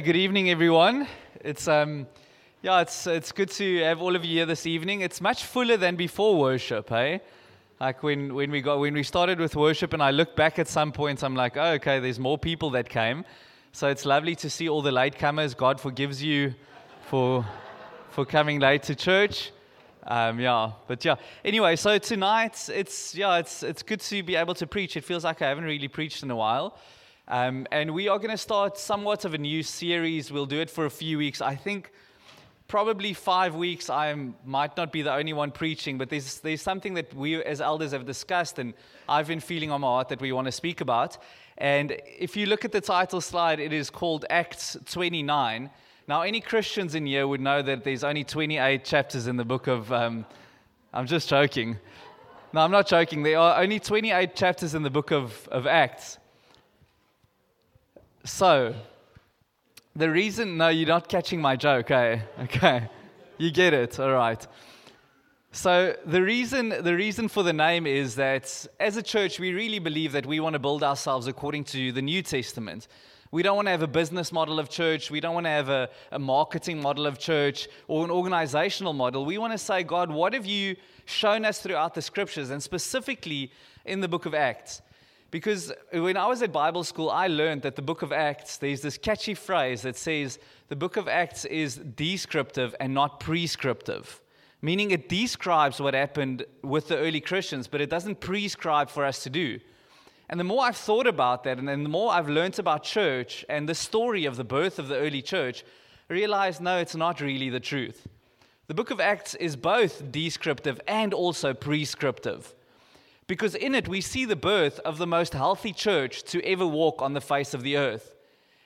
Good evening, everyone. It's um, yeah, it's it's good to have all of you here this evening. It's much fuller than before worship, hey? Like when when we got when we started with worship, and I look back at some points, I'm like, oh, okay, there's more people that came. So it's lovely to see all the latecomers. God forgives you for for coming late to church. Um, yeah, but yeah. Anyway, so tonight it's yeah, it's it's good to be able to preach. It feels like I haven't really preached in a while. Um, and we are going to start somewhat of a new series. We'll do it for a few weeks. I think probably five weeks. I might not be the only one preaching, but there's, there's something that we as elders have discussed, and I've been feeling on my heart that we want to speak about. And if you look at the title slide, it is called Acts 29. Now, any Christians in here would know that there's only 28 chapters in the book of. Um, I'm just joking. No, I'm not joking. There are only 28 chapters in the book of, of Acts. So, the reason, no, you're not catching my joke, eh? Okay. You get it, all right. So the reason, the reason for the name is that as a church, we really believe that we want to build ourselves according to the New Testament. We don't want to have a business model of church. We don't want to have a, a marketing model of church or an organizational model. We want to say, God, what have you shown us throughout the scriptures and specifically in the book of Acts? Because when I was at Bible school, I learned that the book of Acts, there's this catchy phrase that says the book of Acts is descriptive and not prescriptive, meaning it describes what happened with the early Christians, but it doesn't prescribe for us to do. And the more I've thought about that, and the more I've learned about church and the story of the birth of the early church, I realized no, it's not really the truth. The book of Acts is both descriptive and also prescriptive. Because in it, we see the birth of the most healthy church to ever walk on the face of the earth.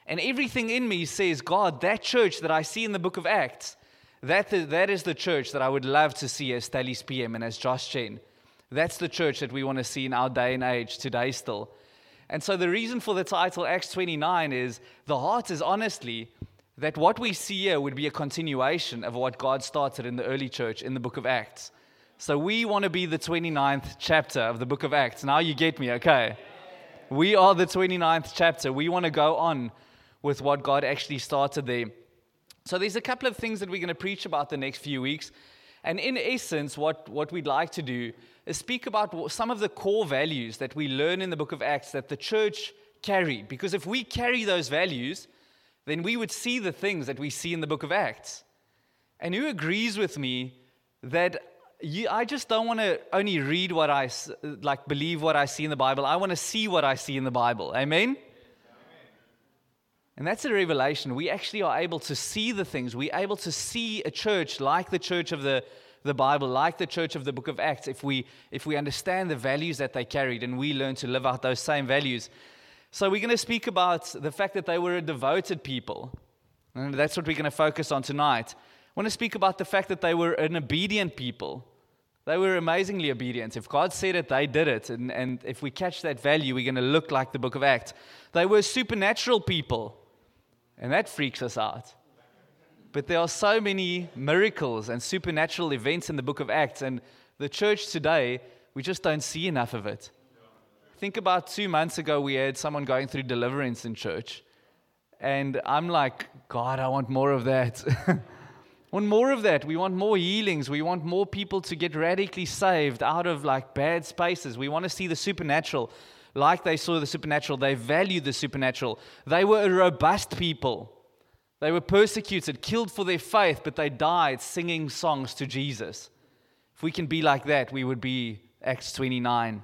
And everything in me says, God, that church that I see in the book of Acts, that, that is the church that I would love to see as Stelly's PM and as Josh Gen. That's the church that we want to see in our day and age today still. And so the reason for the title Acts 29 is the heart is honestly that what we see here would be a continuation of what God started in the early church in the book of Acts. So we want to be the 29th chapter of the book of Acts. Now you get me, okay? We are the 29th chapter. We want to go on with what God actually started there. So there's a couple of things that we're going to preach about the next few weeks. And in essence, what, what we'd like to do is speak about some of the core values that we learn in the book of Acts that the church carry. Because if we carry those values, then we would see the things that we see in the book of Acts. And who agrees with me that you, I just don't want to only read what I like, believe what I see in the Bible. I want to see what I see in the Bible. Amen? And that's a revelation. We actually are able to see the things. We're able to see a church like the church of the, the Bible, like the church of the book of Acts, if we, if we understand the values that they carried and we learn to live out those same values. So, we're going to speak about the fact that they were a devoted people. And that's what we're going to focus on tonight. I want to speak about the fact that they were an obedient people. They were amazingly obedient. If God said it, they did it. And, and if we catch that value, we're going to look like the book of Acts. They were supernatural people. And that freaks us out. But there are so many miracles and supernatural events in the book of Acts. And the church today, we just don't see enough of it. Think about two months ago, we had someone going through deliverance in church. And I'm like, God, I want more of that. want more of that. We want more healings. We want more people to get radically saved out of like bad spaces. We want to see the supernatural. Like they saw the supernatural, they valued the supernatural. They were a robust people. They were persecuted, killed for their faith, but they died singing songs to Jesus. If we can be like that, we would be Acts 29.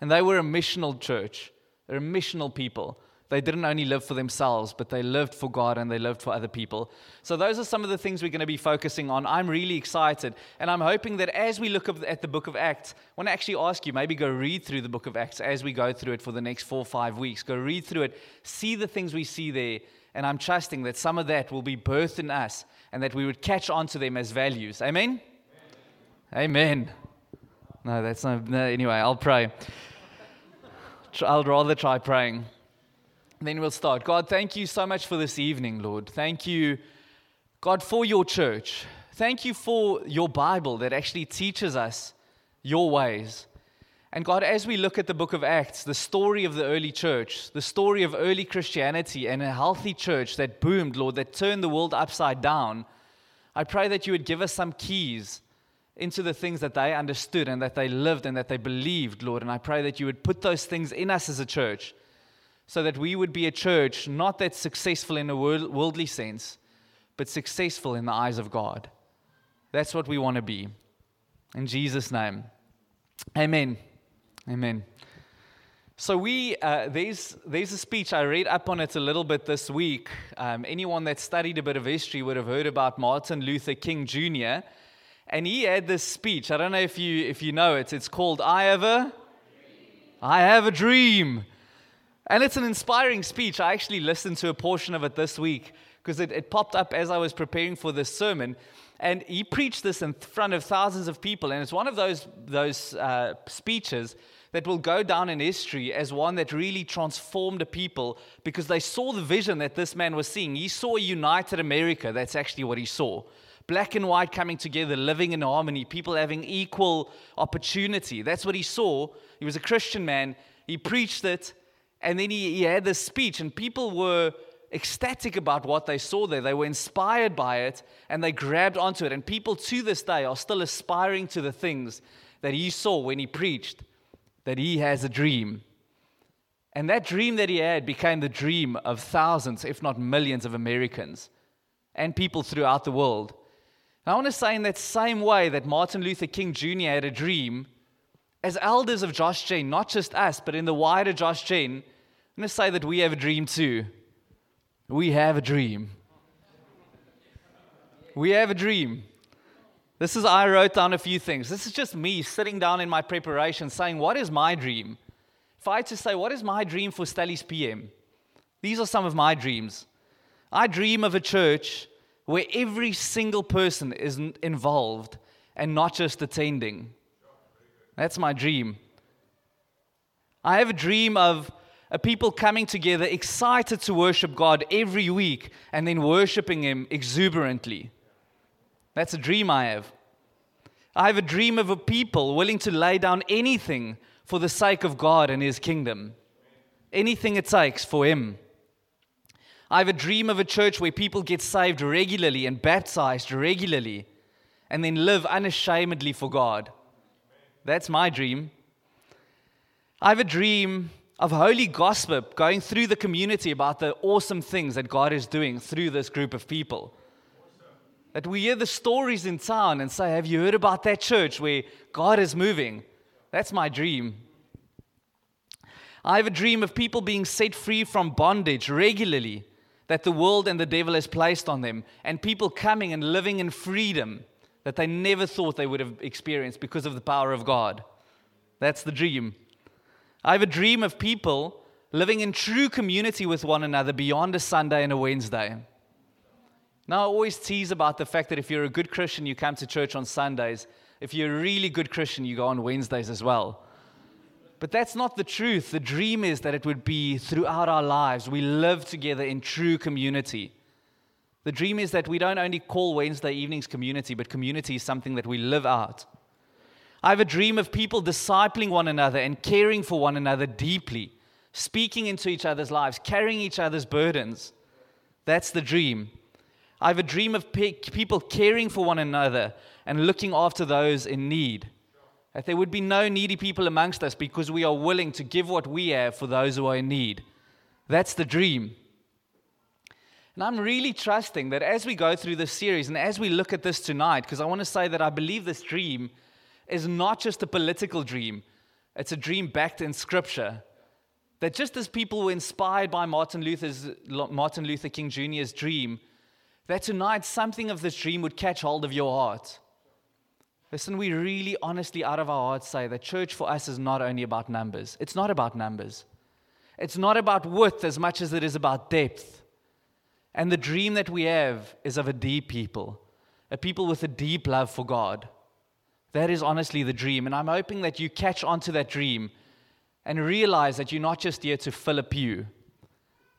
And they were a missional church, they're a missional people. They didn't only live for themselves, but they lived for God and they lived for other people. So, those are some of the things we're going to be focusing on. I'm really excited. And I'm hoping that as we look at the book of Acts, I want to actually ask you maybe go read through the book of Acts as we go through it for the next four or five weeks. Go read through it, see the things we see there. And I'm trusting that some of that will be birthed in us and that we would catch on to them as values. Amen? Amen. Amen. No, that's not. No, anyway, I'll pray. I'll rather try praying then we'll start. God, thank you so much for this evening, Lord. Thank you, God, for your church. Thank you for your Bible that actually teaches us your ways. And God, as we look at the book of Acts, the story of the early church, the story of early Christianity and a healthy church that boomed, Lord, that turned the world upside down, I pray that you would give us some keys into the things that they understood and that they lived and that they believed, Lord. And I pray that you would put those things in us as a church so that we would be a church not that successful in a worldly sense, but successful in the eyes of God. That's what we want to be. In Jesus' name. Amen. Amen. So we uh, there's there's a speech I read up on it a little bit this week. Um, anyone that studied a bit of history would have heard about Martin Luther King Jr. And he had this speech. I don't know if you if you know it. It's called "I Have a I Have a Dream," and it's an inspiring speech. I actually listened to a portion of it this week because it, it popped up as I was preparing for this sermon. And he preached this in front of thousands of people. And it's one of those, those uh, speeches that will go down in history as one that really transformed the people because they saw the vision that this man was seeing. He saw a united America. That's actually what he saw. Black and white coming together, living in harmony, people having equal opportunity. That's what he saw. He was a Christian man. He preached it, and then he, he had this speech, and people were ecstatic about what they saw there. They were inspired by it, and they grabbed onto it. And people to this day are still aspiring to the things that he saw when he preached that he has a dream. And that dream that he had became the dream of thousands, if not millions, of Americans and people throughout the world. And I want to say, in that same way that Martin Luther King Jr. had a dream, as elders of Josh Gen, not just us, but in the wider Josh Gen, I'm going to say that we have a dream too. We have a dream. We have a dream. This is, I wrote down a few things. This is just me sitting down in my preparation saying, What is my dream? If I had to say, What is my dream for Stelly's PM? These are some of my dreams. I dream of a church where every single person is involved and not just attending. That's my dream. I have a dream of a people coming together excited to worship God every week and then worshiping Him exuberantly. That's a dream I have. I have a dream of a people willing to lay down anything for the sake of God and His kingdom. Anything it takes for Him. I have a dream of a church where people get saved regularly and baptized regularly and then live unashamedly for God. That's my dream. I have a dream of holy gossip going through the community about the awesome things that God is doing through this group of people. That we hear the stories in town and say, Have you heard about that church where God is moving? That's my dream. I have a dream of people being set free from bondage regularly that the world and the devil has placed on them, and people coming and living in freedom that they never thought they would have experienced because of the power of God. That's the dream. I have a dream of people living in true community with one another beyond a Sunday and a Wednesday. Now, I always tease about the fact that if you're a good Christian, you come to church on Sundays. If you're a really good Christian, you go on Wednesdays as well. But that's not the truth. The dream is that it would be throughout our lives. We live together in true community. The dream is that we don't only call Wednesday evenings community, but community is something that we live out. I have a dream of people discipling one another and caring for one another deeply, speaking into each other's lives, carrying each other's burdens. That's the dream. I have a dream of pe- people caring for one another and looking after those in need. That there would be no needy people amongst us because we are willing to give what we have for those who are in need. That's the dream. And I'm really trusting that as we go through this series and as we look at this tonight, because I want to say that I believe this dream is not just a political dream, it's a dream backed in Scripture. That just as people were inspired by Martin, Luther's, Martin Luther King Jr.'s dream, that tonight something of this dream would catch hold of your heart. Listen, we really honestly, out of our hearts, say that church for us is not only about numbers. It's not about numbers. It's not about width as much as it is about depth. And the dream that we have is of a deep people, a people with a deep love for God. That is honestly the dream. And I'm hoping that you catch onto that dream and realize that you're not just here to fill a pew.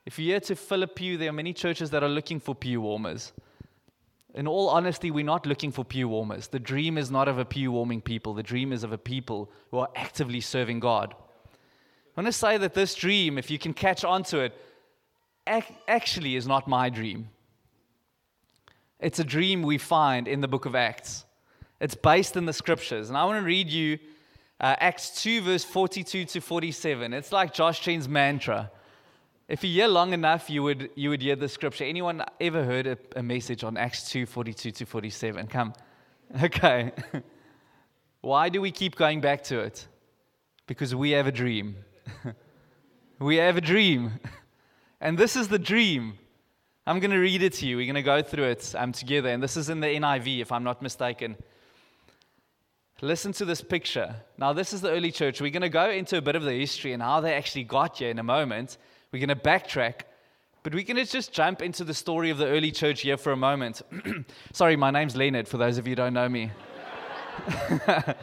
If you're here to fill a pew, there are many churches that are looking for pew warmers. in all honesty, we're not looking for pew warmers. The dream is not of a pew warming people, the dream is of a people who are actively serving God. I want to say that this dream, if you can catch onto it, actually is not my dream. It's a dream we find in the book of Acts. It's based in the scriptures. And I want to read you uh, Acts 2, verse 42 to 47. It's like Josh Gen's mantra. If you hear long enough, you would, you would hear the scripture. Anyone ever heard a, a message on Acts 2, 42 to 47? Come. Okay. Why do we keep going back to it? Because we have a dream. we have a dream. And this is the dream. I'm going to read it to you. We're going to go through it um, together. And this is in the NIV, if I'm not mistaken. Listen to this picture. Now, this is the early church. We're going to go into a bit of the history and how they actually got here in a moment. We're going to backtrack, but we're going to just jump into the story of the early church here for a moment. Sorry, my name's Leonard, for those of you who don't know me.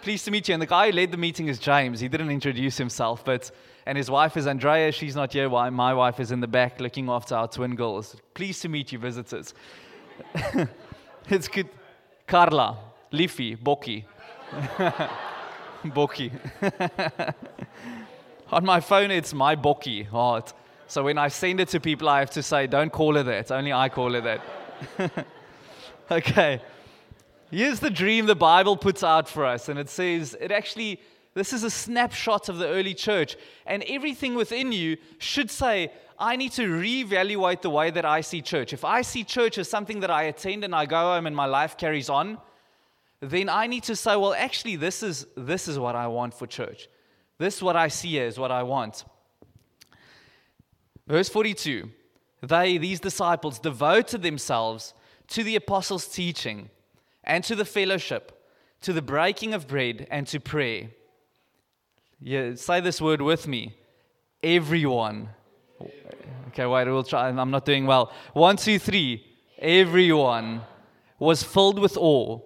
Pleased to meet you. And the guy who led the meeting is James. He didn't introduce himself, but and his wife is Andrea. She's not here. Why My wife is in the back looking after our twin girls. Pleased to meet you, visitors. it's good. Carla, Leafy, Boki. Boki. On my phone, it's my Boki heart. So when I send it to people, I have to say, don't call her that. Only I call her that. okay. Here's the dream the Bible puts out for us. And it says, it actually, this is a snapshot of the early church. And everything within you should say, I need to reevaluate the way that I see church. If I see church as something that I attend and I go home and my life carries on, then I need to say, well, actually, this is, this is what I want for church. This is what I see as what I want. Verse 42 They, these disciples, devoted themselves to the apostles' teaching and to the fellowship, to the breaking of bread and to prayer. Yeah, say this word with me. Everyone. Okay, wait, we'll try. I'm not doing well. One, two, three. Everyone was filled with awe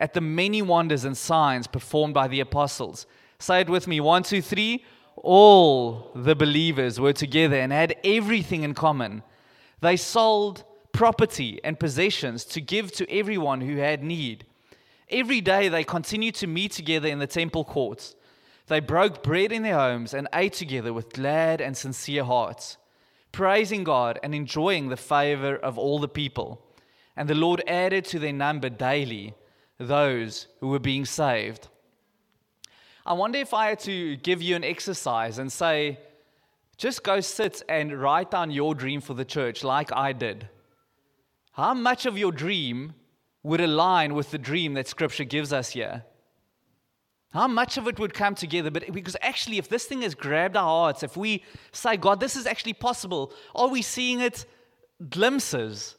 at the many wonders and signs performed by the apostles. Say it with me. One, two, three. All the believers were together and had everything in common. They sold property and possessions to give to everyone who had need. Every day they continued to meet together in the temple courts. They broke bread in their homes and ate together with glad and sincere hearts, praising God and enjoying the favor of all the people. And the Lord added to their number daily those who were being saved. I wonder if I had to give you an exercise and say, just go sit and write down your dream for the church like I did. How much of your dream would align with the dream that Scripture gives us here? How much of it would come together? But because actually, if this thing has grabbed our hearts, if we say, God, this is actually possible, are we seeing it glimpses?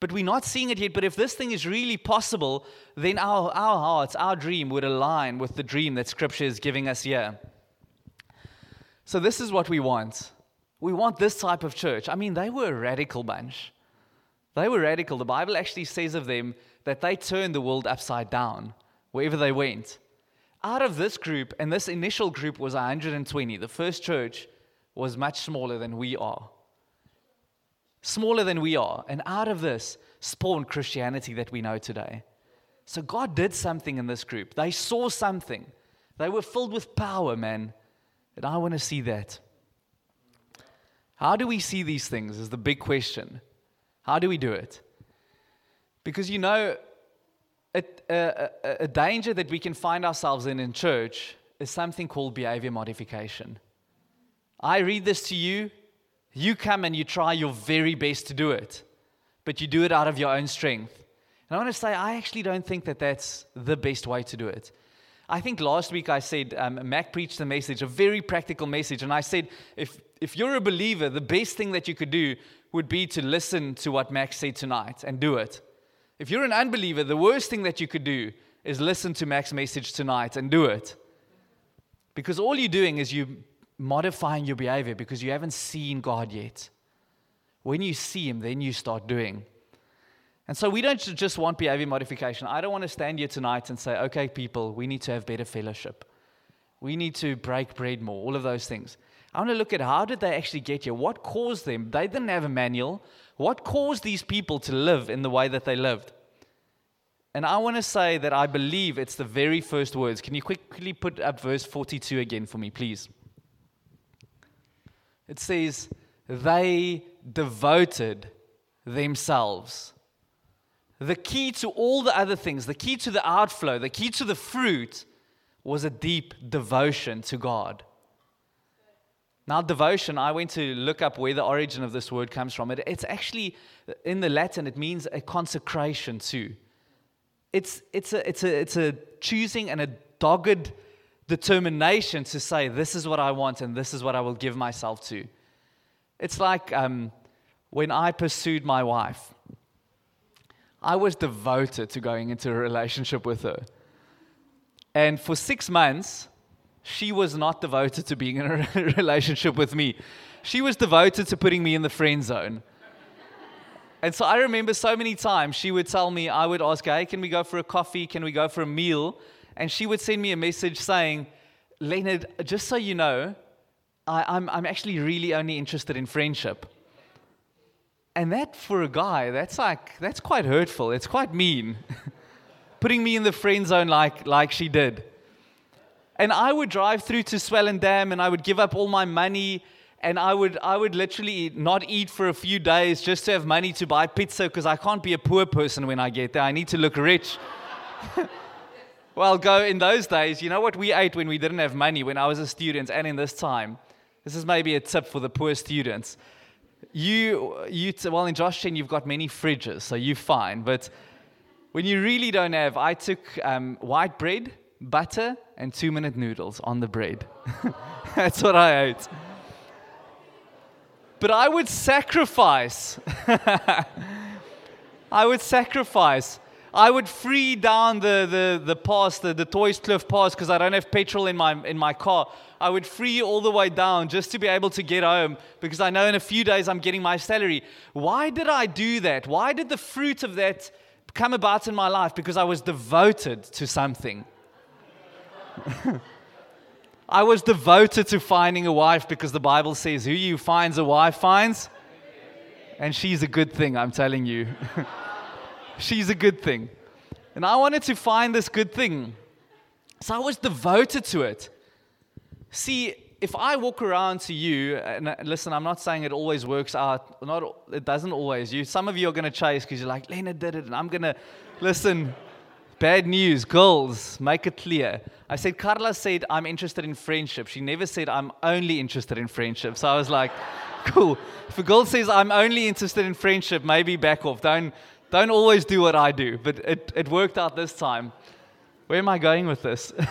But we're not seeing it yet. But if this thing is really possible, then our, our hearts, our dream would align with the dream that Scripture is giving us here. So, this is what we want. We want this type of church. I mean, they were a radical bunch. They were radical. The Bible actually says of them that they turned the world upside down wherever they went. Out of this group, and this initial group was 120, the first church was much smaller than we are smaller than we are. And out of this spawned Christianity that we know today. So God did something in this group. They saw something. They were filled with power, man. And I want to see that. How do we see these things is the big question. How do we do it? Because you know, a, a, a, danger that we can find ourselves in in church is something called behavior modification. I read this to you, you come and you try your very best to do it, but you do it out of your own strength. And I want to say, I actually don't think that that's the best way to do it. I think last week I said, um, Mac preached a message, a very practical message. And I said, if, if you're a believer, the best thing that you could do would be to listen to what Mac said tonight and do it. If you're an unbeliever, the worst thing that you could do is listen to Mac's message tonight and do it. Because all you're doing is you modifying your behavior because you haven't seen God yet. When you see Him, then you start doing. And so we don't just want behavior modification. I don't want to stand here tonight and say, okay, people, we need to have better fellowship. We need to break bread more, all of those things. I want to look at how did they actually get here? What caused them? They didn't have a manual. What caused these people to live in the way that they lived? And I want to say that I believe it's the very first words. Can you quickly put up verse 42 again for me, please? It says, They devoted themselves. The key to all the other things, the key to the outflow, the key to the fruit was a deep devotion to God. Now, devotion, I went to look up where the origin of this word comes from. It, it's actually, in the Latin, it means a consecration to. It's, it's, a, it's, a, it's a choosing and a dogged determination to say, this is what I want and this is what I will give myself to. It's like um, when I pursued my wife, I was devoted to going into a relationship with her. And for six months, she was not devoted to being in a relationship with me. She was devoted to putting me in the friend zone. And so I remember so many times she would tell me, I would ask, hey, can we go for a coffee? Can we go for a meal? And she would send me a message saying, Leonard, just so you know, I, I'm, I'm actually really only interested in friendship. And that, for a guy, that's like, that's quite hurtful. It's quite mean. Putting me in the friend zone like, like she did. And I would drive through to Swellendam and I would give up all my money and I would, I would literally not eat for a few days just to have money to buy pizza because I can't be a poor person when I get there. I need to look rich. well, go in those days, you know what we ate when we didn't have money when I was a student and in this time? This is maybe a tip for the poor students. You, you well, in Joshton, you've got many fridges, so you're fine. But when you really don't have, I took um, white bread, butter, and two minute noodles on the bread. That's what I ate. But I would sacrifice. I would sacrifice. I would free down the, the, the pass, the, the Toys Cliff pass, because I don't have petrol in my, in my car. I would free all the way down just to be able to get home because I know in a few days I'm getting my salary. Why did I do that? Why did the fruit of that come about in my life? Because I was devoted to something. I was devoted to finding a wife because the Bible says, Who you finds a wife finds. And she's a good thing, I'm telling you. she's a good thing. And I wanted to find this good thing. So I was devoted to it. See, if I walk around to you, and uh, listen, I'm not saying it always works out. Not, it doesn't always. You, some of you are going to chase because you're like, Lena did it, and I'm going to listen. Bad news, girls, make it clear. I said, Carla said, I'm interested in friendship. She never said, I'm only interested in friendship. So I was like, cool. If a girl says, I'm only interested in friendship, maybe back off. Don't, don't always do what I do. But it, it worked out this time. Where am I going with this?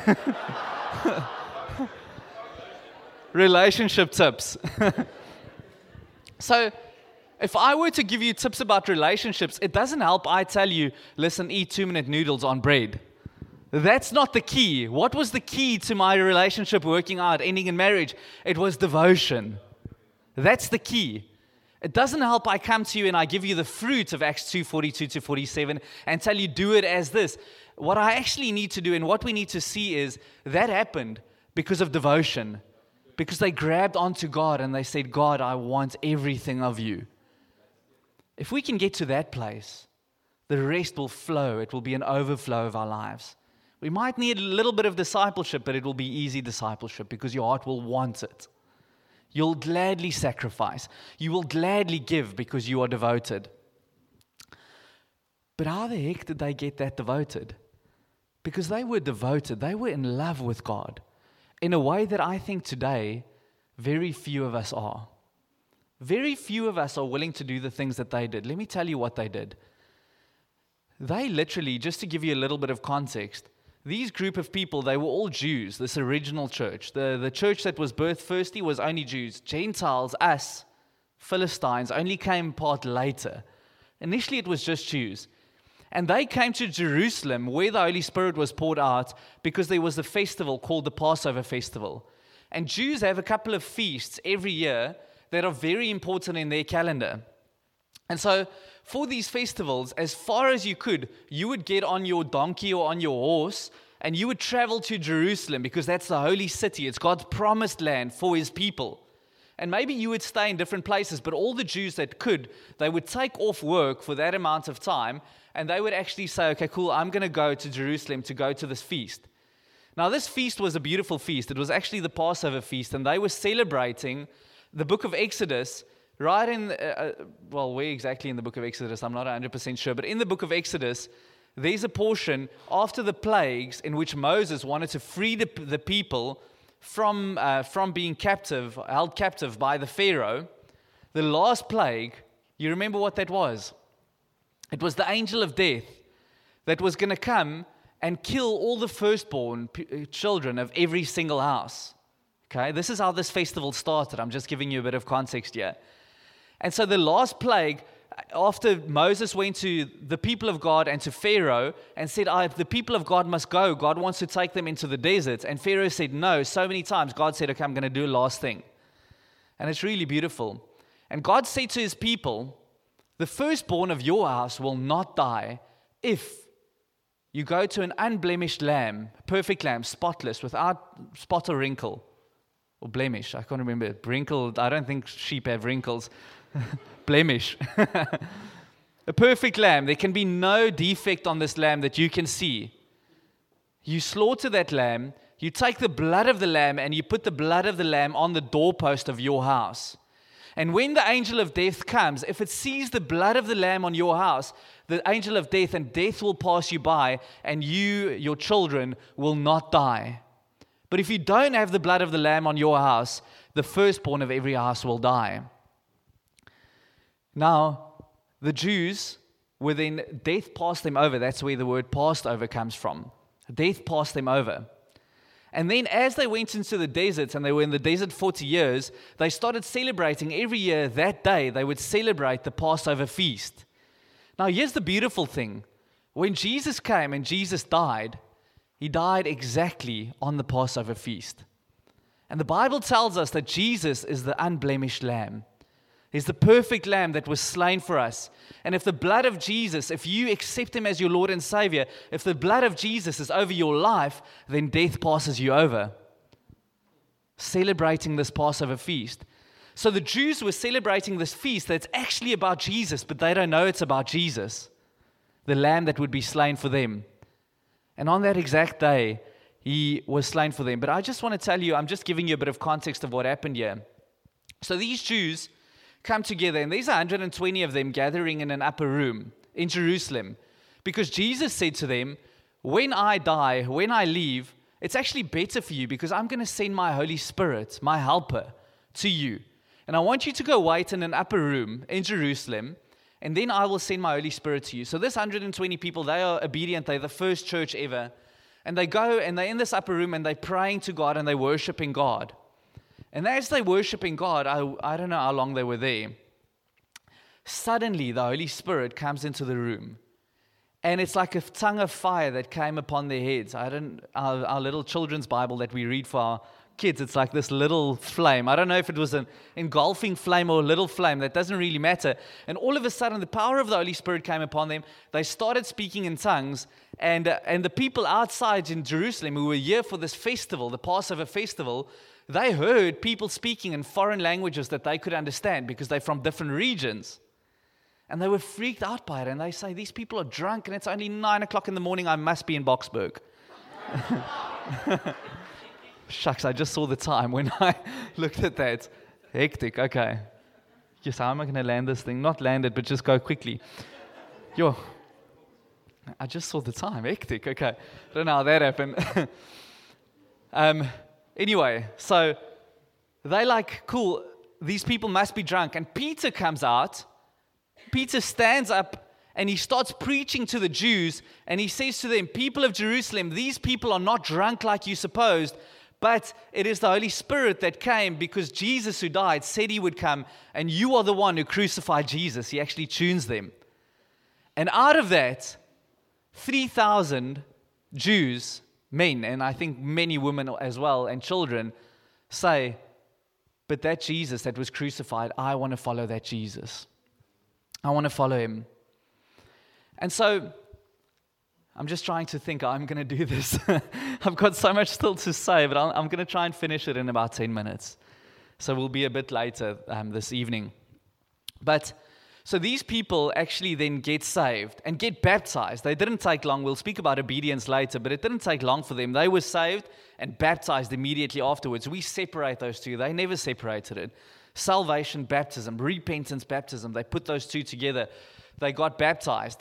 Relationship tips. so, if I were to give you tips about relationships, it doesn't help I tell you, listen, eat two minute noodles on bread. That's not the key. What was the key to my relationship working out, ending in marriage? It was devotion. That's the key. It doesn't help I come to you and I give you the fruit of Acts 2:42 to 47 and tell you, do it as this. What I actually need to do and what we need to see is that happened because of devotion, because they grabbed onto God and they said, God, I want everything of you. If we can get to that place, the rest will flow. It will be an overflow of our lives. We might need a little bit of discipleship, but it will be easy discipleship because your heart will want it. You'll gladly sacrifice. You will gladly give because you are devoted. But how the heck did they get that devoted? Because they were devoted, they were in love with God in a way that I think today very few of us are. Very few of us are willing to do the things that they did. Let me tell you what they did. They literally, just to give you a little bit of context, these group of people, they were all Jews, this original church. The, the church that was birthed firstly was only Jews. Gentiles, us, Philistines, only came part later. Initially, it was just Jews. And they came to Jerusalem where the Holy Spirit was poured out because there was a festival called the Passover Festival. And Jews have a couple of feasts every year that are very important in their calendar. And so for these festivals, as far as you could, you would get on your donkey or on your horse and you would travel to Jerusalem because that's the holy city. It's God's promised land for his people. and maybe you would stay in different places, but all the Jews that could, they would take off work for that amount of time, and they would actually say, okay, cool, I'm going to go to Jerusalem to go to this feast. Now, this feast was a beautiful feast. It was actually the Passover feast, and they were celebrating the book of Exodus right in, uh, uh well, where exactly in the book of Exodus? I'm not 100% sure, but in the book of Exodus, there's a portion after the plagues in which Moses wanted to free the, the people from, uh, from being captive, held captive by the Pharaoh. The last plague, you remember what that was? It was the angel of death that was going to come and kill all the firstborn p- uh, children of every single house. Okay, this is how this festival started. I'm just giving you a bit of context here. And so the last plague after Moses went to the people of God and to Pharaoh and said, oh, The people of God must go, God wants to take them into the desert. And Pharaoh said, No, so many times. God said, Okay, I'm going to do a last thing. And it's really beautiful. And God said to his people, The firstborn of your house will not die if you go to an unblemished lamb, perfect lamb, spotless, without spot or wrinkle. Or blemish, I can't remember. Wrinkle, I don't think sheep have wrinkles. blemish. a perfect lamb. There can be no defect on this lamb that you can see. You slaughter that lamb, you take the blood of the lamb, and you put the blood of the lamb on the doorpost of your house. And when the angel of death comes, if it sees the blood of the lamb on your house, the angel of death and death will pass you by, and you, your children, will not die. But if you don't have the blood of the lamb on your house, the firstborn of every house will die. Now, the Jews were then, death passed them over. That's where the word passed over comes from. Death passed them over. And then, as they went into the desert and they were in the desert 40 years, they started celebrating every year that day, they would celebrate the Passover feast. Now, here's the beautiful thing when Jesus came and Jesus died, he died exactly on the Passover feast. And the Bible tells us that Jesus is the unblemished lamb. He's the perfect lamb that was slain for us. And if the blood of Jesus, if you accept him as your Lord and Savior, if the blood of Jesus is over your life, then death passes you over. Celebrating this Passover feast. So the Jews were celebrating this feast that's actually about Jesus, but they don't know it's about Jesus, the lamb that would be slain for them. And on that exact day, he was slain for them. But I just want to tell you, I'm just giving you a bit of context of what happened here. So these Jews, come together, and there's 120 of them gathering in an upper room in Jerusalem because Jesus said to them, When I die, when I leave, it's actually better for you because I'm going to send my Holy Spirit, my helper, to you. And I want you to go wait in an upper room in Jerusalem, and then I will send my Holy Spirit to you. So, this 120 people, they are obedient. They're the first church ever. And they go and they're in this upper room and they're praying to God and they're worshiping God. And as they're worshiping God, I, I don't know how long they were there. Suddenly, the Holy Spirit comes into the room. And it's like a tongue of fire that came upon their heads. I don't, our, our little children's Bible that we read for our kids, it's like this little flame. I don't know if it was an engulfing flame or a little flame. That doesn't really matter. And all of a sudden, the power of the Holy Spirit came upon them. They started speaking in tongues. And, uh, and the people outside in Jerusalem who were here for this festival, the Passover festival, they heard people speaking in foreign languages that they could understand because they're from different regions. And they were freaked out by it. And they say, These people are drunk and it's only nine o'clock in the morning. I must be in Boksburg. Shucks, I just saw the time when I looked at that. Hectic, okay. Yes, how am I going to land this thing? Not land it, but just go quickly. Yo, I just saw the time. Hectic, okay. I don't know how that happened. um, Anyway, so they like, cool, these people must be drunk. And Peter comes out. Peter stands up and he starts preaching to the Jews. And he says to them, People of Jerusalem, these people are not drunk like you supposed, but it is the Holy Spirit that came because Jesus, who died, said he would come. And you are the one who crucified Jesus. He actually tunes them. And out of that, 3,000 Jews men, and I think many women as well, and children, say, But that Jesus that was crucified, I want to follow that Jesus. I want to follow him. And so I'm just trying to think, I'm going to do this. I've got so much still to say, but I'm going to try and finish it in about 10 minutes. So we'll be a bit later um, this evening. But so these people actually then get saved and get baptized. They didn't take long. We'll speak about obedience later, but it didn't take long for them. They were saved and baptized immediately afterwards. We separate those two. They never separated it. Salvation, baptism, repentance, baptism. They put those two together. They got baptized.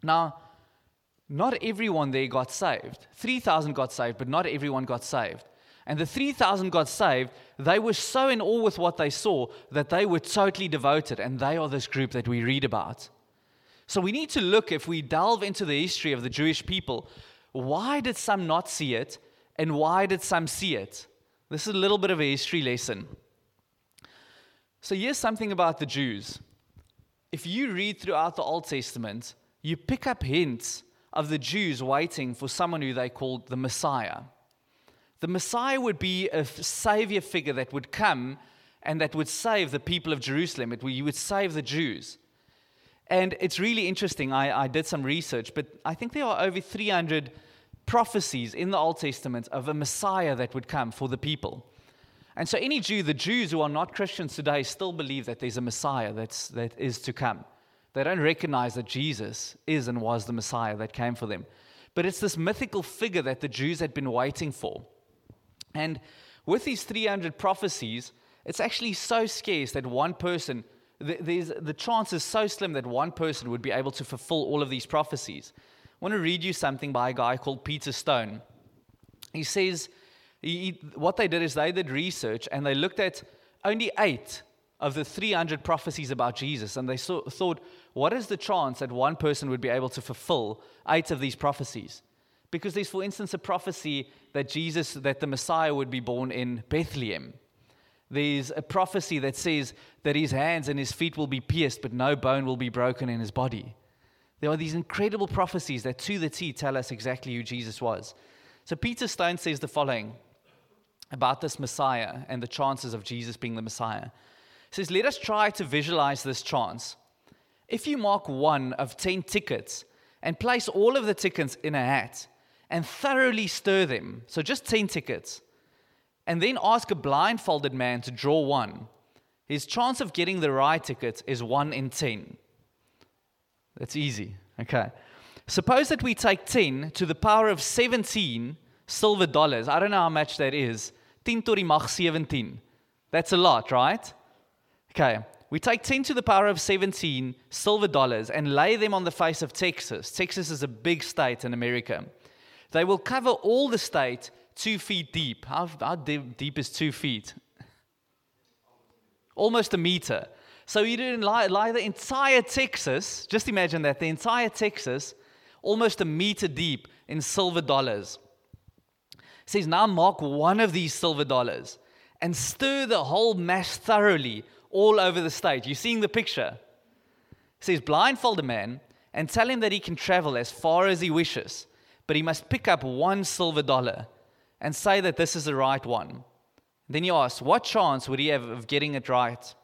Now, not everyone there got saved. 3,000 got saved, but not everyone got saved. And the 3,000 got saved, they were so in awe with what they saw that they were totally devoted. And they are this group that we read about. So we need to look, if we delve into the history of the Jewish people, why did some not see it and why did some see it? This is a little bit of a history lesson. So here's something about the Jews. If you read throughout the Old Testament, you pick up hints of the Jews waiting for someone who they called the Messiah. The Messiah would be a savior figure that would come and that would save the people of Jerusalem. It, would save the Jews. And it's really interesting. I, I did some research, but I think there are over 300 prophecies in the Old Testament of a Messiah that would come for the people. And so, any Jew, the Jews who are not Christians today, still believe that there's a Messiah that's, that is to come. They don't recognize that Jesus is and was the Messiah that came for them. But it's this mythical figure that the Jews had been waiting for. And with these 300 prophecies, it's actually so scarce that one person, there's, the chance is so slim that one person would be able to fulfill all of these prophecies. I want to read you something by a guy called Peter Stoner. He says, he, what they did is they did research and they looked at only eight of the 300 prophecies about Jesus, and they saw, thought, what is the chance that one person would be able to fulfill eight of these prophecies? Because there's, for instance, a prophecy that Jesus, that the Messiah would be born in Bethlehem. There's a prophecy that says that his hands and his feet will be pierced, but no bone will be broken in his body. There are these incredible prophecies that to the T tell us exactly who Jesus was. So Peter Stoner says the following about this Messiah and the chances of Jesus being the Messiah He says, Let us try to visualize this chance. If you mark one of 10 tickets and place all of the tickets in a hat and thoroughly stir them, so just 10 tickets, and then ask a blindfolded man to draw one, his chance of getting the right ticket is 1 in 10. That's easy. Okay. Suppose that we take 10 to the power of 17 silver dollars. I don't know how much that is. 10 to the mag 17. That's a lot, right? Okay, we take 10 to the power of 17 silver dollars and lay them on the face of Texas. Texas is a big state in America. They will cover all the state two feet deep. How, how deep is two feet? Almost a meter. So you didn't lie, lie the entire Texas, just imagine that, the entire Texas, almost a meter deep in silver dollars. It says, now mark one of these silver dollars and stir the whole mass thoroughly all over the state. You're seeing the picture. It says, blindfold a man and tell him that he can travel as far as he wishes, but he must pick up one silver dollar and say that this is the right one. Then you ask, what chance would he have of getting it right?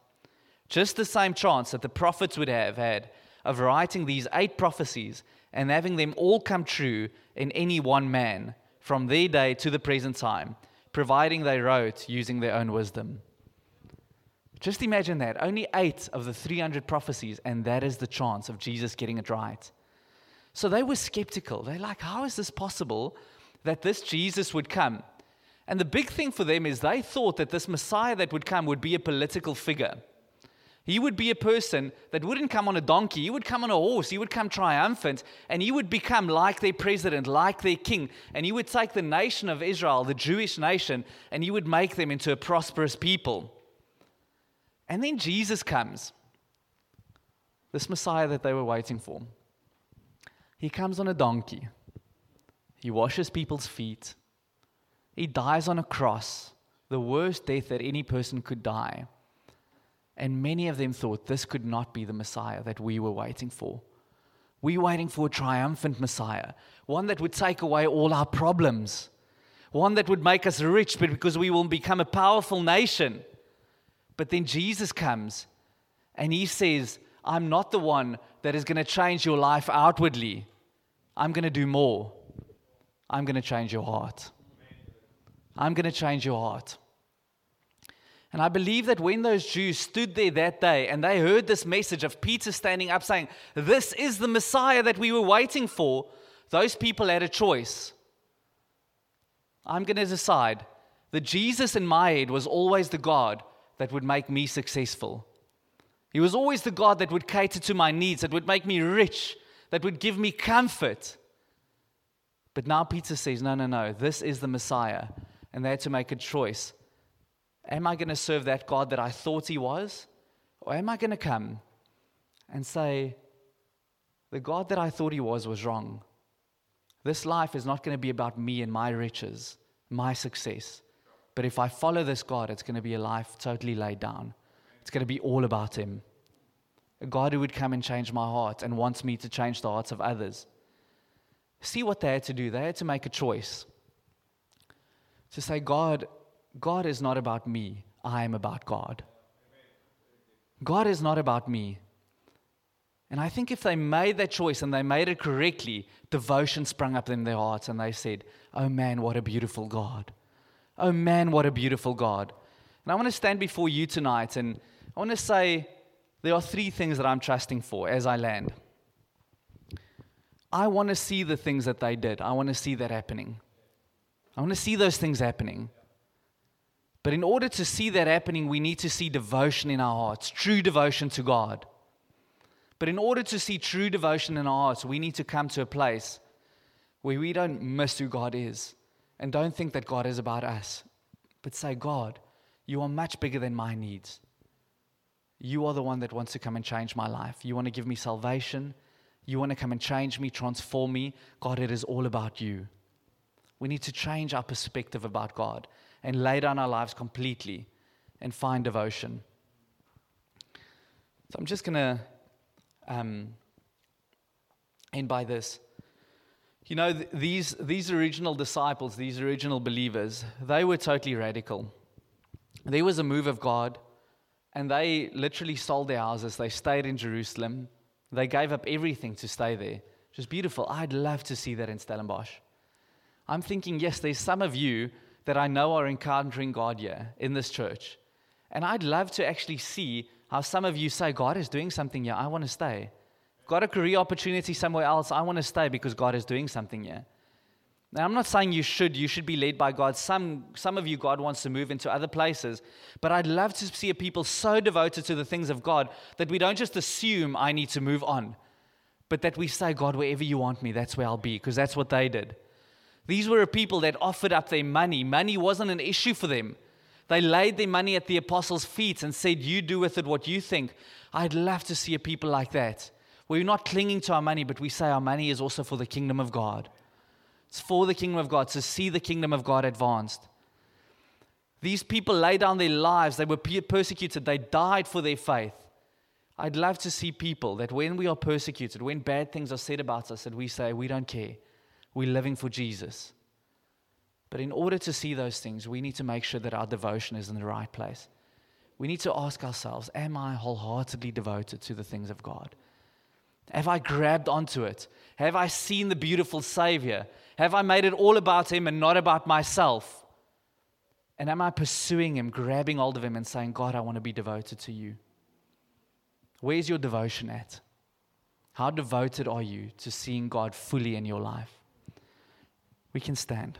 Just the same chance that the prophets would have had of writing these eight prophecies and having them all come true in any one man from their day to the present time, providing they wrote using their own wisdom. Just imagine that. Only eight of the 300 prophecies, and that is the chance of Jesus getting it right. So they were skeptical. They're like, how is this possible that this Jesus would come? And the big thing for them is they thought that this Messiah that would come would be a political figure. He would be a person that wouldn't come on a donkey, he would come on a horse, he would come triumphant, and he would become like their president, like their king, and he would take the nation of Israel, the Jewish nation, and he would make them into a prosperous people. And then Jesus comes, this Messiah that they were waiting for. He comes on a donkey, he washes people's feet, he dies on a cross, the worst death that any person could die. And many of them thought this could not be the Messiah that we were waiting for. We were waiting for a triumphant Messiah, one that would take away all our problems, one that would make us rich, but because we will become a powerful nation. But then Jesus comes and he says, I'm not the one that is going to change your life outwardly. I'm going to do more. I'm going to change your heart. I'm going to change your heart. And I believe that when those Jews stood there that day and they heard this message of Peter standing up saying, This is the Messiah that we were waiting for, those people had a choice. I'm going to decide that Jesus in my head was always the God that would make me successful. He was always the God that would cater to my needs, that would make me rich, that would give me comfort. But now Peter says, No, no, no, this is the Messiah. And they had to make a choice. Am I going to serve that God that I thought he was? Or am I going to come and say, The God that I thought he was was wrong? This life is not going to be about me and my riches, my success. But if I follow this God, it's going to be a life totally laid down. It's going to be all about Him. A God who would come and change my heart and wants me to change the hearts of others. See what they had to do. They had to make a choice to say, God, God is not about me. I am about God. God is not about me. And I think if they made that choice and they made it correctly, devotion sprung up in their hearts and they said, Oh man, what a beautiful God. Oh man, what a beautiful God. And I want to stand before you tonight and I want to say there are three things that I'm trusting for as I land. I want to see the things that they did, I want to see that happening. I want to see those things happening. But in order to see that happening, we need to see devotion in our hearts, true devotion to God. But in order to see true devotion in our hearts, we need to come to a place where we don't miss who God is and don't think that God is about us, but say, God, you are much bigger than my needs. You are the one that wants to come and change my life. You want to give me salvation. You want to come and change me, transform me. God, it is all about you. We need to change our perspective about God and lay down our lives completely and find devotion. So I'm just going to um, end by this. You know, th- these, these original disciples, these original believers, they were totally radical. There was a move of God, and they literally sold their houses. They stayed in Jerusalem. They gave up everything to stay there. Is beautiful. I'd love to see that in Stellenbosch. I'm thinking, yes, there's some of you that I know are encountering God here in this church. And I'd love to actually see how some of you say, God is doing something here. I want to stay. Got a career opportunity somewhere else. I want to stay because God is doing something here. Now, I'm not saying you should. You should be led by God. Some, some of you, God wants to move into other places. But I'd love to see a people so devoted to the things of God that we don't just assume I need to move on, but that we say, God, wherever you want me, that's where I'll be, because that's what they did. These were a people that offered up their money. Money wasn't an issue for them. They laid their money at the apostles' feet and said, You do with it what you think. I'd love to see a people like that. We're not clinging to our money, but we say our money is also for the kingdom of God. It's for the kingdom of God, to see the kingdom of God advanced. These people laid down their lives, they were persecuted, they died for their faith. I'd love to see people that when we are persecuted, when bad things are said about us, that we say, We don't care. We're living for Jesus. But in order to see those things, we need to make sure that our devotion is in the right place. We need to ask ourselves Am I wholeheartedly devoted to the things of God? Have I grabbed onto it? Have I seen the beautiful Savior? Have I made it all about Him and not about myself? And am I pursuing Him, grabbing hold of Him, and saying, God, I want to be devoted to you? Where's your devotion at? How devoted are you to seeing God fully in your life? We can stand.